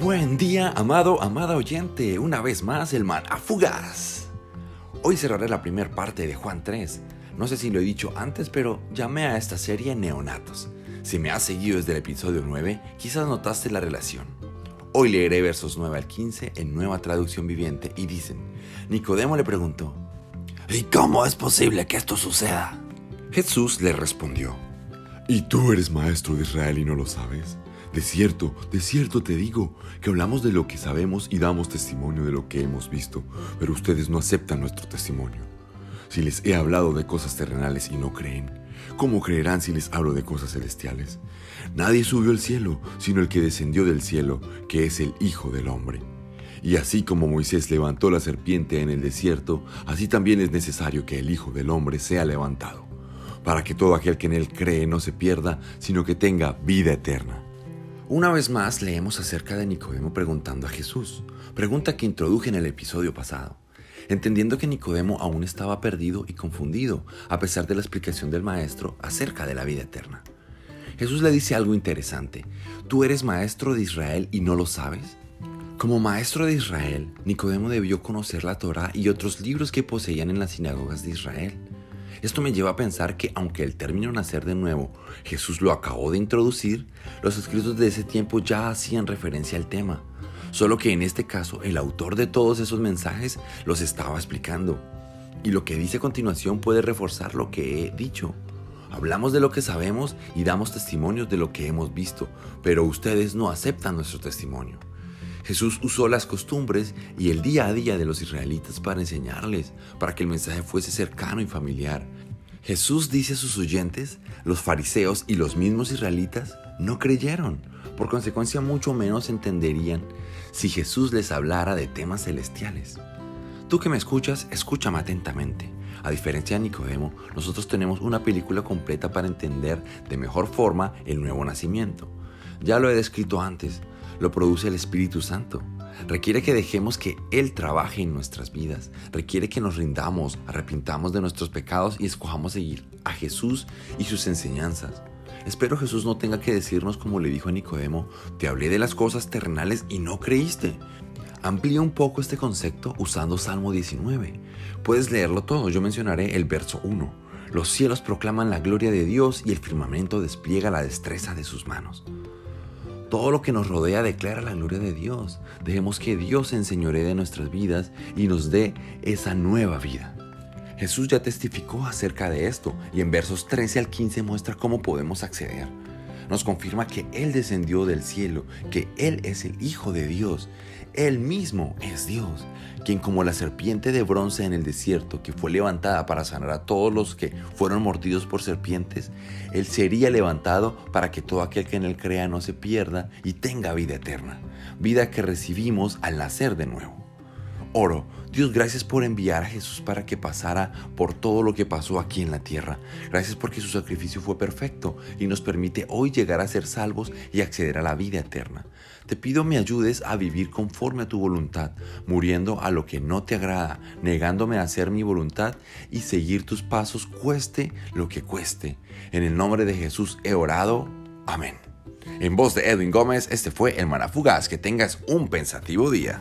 Buen día, amado, amada oyente. Una vez más, el man fugaz. Hoy cerraré la primera parte de Juan 3. No sé si lo he dicho antes, pero llamé a esta serie Neonatos. Si me has seguido desde el episodio 9, quizás notaste la relación. Hoy leeré versos 9 al 15 en nueva traducción viviente y dicen, Nicodemo le preguntó, ¿Y cómo es posible que esto suceda? Jesús le respondió, ¿Y tú eres maestro de Israel y no lo sabes? De cierto, de cierto te digo, que hablamos de lo que sabemos y damos testimonio de lo que hemos visto, pero ustedes no aceptan nuestro testimonio. Si les he hablado de cosas terrenales y no creen, ¿cómo creerán si les hablo de cosas celestiales? Nadie subió al cielo, sino el que descendió del cielo, que es el Hijo del Hombre. Y así como Moisés levantó la serpiente en el desierto, así también es necesario que el Hijo del Hombre sea levantado, para que todo aquel que en él cree no se pierda, sino que tenga vida eterna. Una vez más leemos acerca de Nicodemo preguntando a Jesús, pregunta que introduje en el episodio pasado, entendiendo que Nicodemo aún estaba perdido y confundido, a pesar de la explicación del maestro acerca de la vida eterna. Jesús le dice algo interesante, ¿tú eres maestro de Israel y no lo sabes? Como maestro de Israel, Nicodemo debió conocer la Torá y otros libros que poseían en las sinagogas de Israel. Esto me lleva a pensar que aunque el término nacer de nuevo Jesús lo acabó de introducir, los escritos de ese tiempo ya hacían referencia al tema, solo que en este caso el autor de todos esos mensajes los estaba explicando. Y lo que dice a continuación puede reforzar lo que he dicho. Hablamos de lo que sabemos y damos testimonios de lo que hemos visto, pero ustedes no aceptan nuestro testimonio. Jesús usó las costumbres y el día a día de los israelitas para enseñarles, para que el mensaje fuese cercano y familiar. Jesús dice a sus oyentes, los fariseos y los mismos israelitas no creyeron. Por consecuencia, mucho menos entenderían si Jesús les hablara de temas celestiales. Tú que me escuchas, escúchame atentamente. A diferencia de Nicodemo, nosotros tenemos una película completa para entender de mejor forma el nuevo nacimiento. Ya lo he descrito antes, lo produce el Espíritu Santo. Requiere que dejemos que Él trabaje en nuestras vidas. Requiere que nos rindamos, arrepintamos de nuestros pecados y escojamos seguir a Jesús y sus enseñanzas. Espero Jesús no tenga que decirnos como le dijo a Nicodemo, te hablé de las cosas terrenales y no creíste. Amplía un poco este concepto usando Salmo 19. Puedes leerlo todo, yo mencionaré el verso 1. Los cielos proclaman la gloria de Dios y el firmamento despliega la destreza de sus manos. Todo lo que nos rodea declara la gloria de Dios. Dejemos que Dios se enseñoree de nuestras vidas y nos dé esa nueva vida. Jesús ya testificó acerca de esto y en versos 13 al 15 muestra cómo podemos acceder. Nos confirma que Él descendió del cielo, que Él es el Hijo de Dios. Él mismo es Dios, quien como la serpiente de bronce en el desierto que fue levantada para sanar a todos los que fueron mordidos por serpientes, Él sería levantado para que todo aquel que en Él crea no se pierda y tenga vida eterna, vida que recibimos al nacer de nuevo. Oro, Dios, gracias por enviar a Jesús para que pasara por todo lo que pasó aquí en la tierra. Gracias porque su sacrificio fue perfecto y nos permite hoy llegar a ser salvos y acceder a la vida eterna. Te pido me ayudes a vivir conforme a tu voluntad, muriendo a lo que no te agrada, negándome a hacer mi voluntad y seguir tus pasos cueste lo que cueste. En el nombre de Jesús he orado. Amén. En voz de Edwin Gómez, este fue el Manafugaz. Que tengas un pensativo día.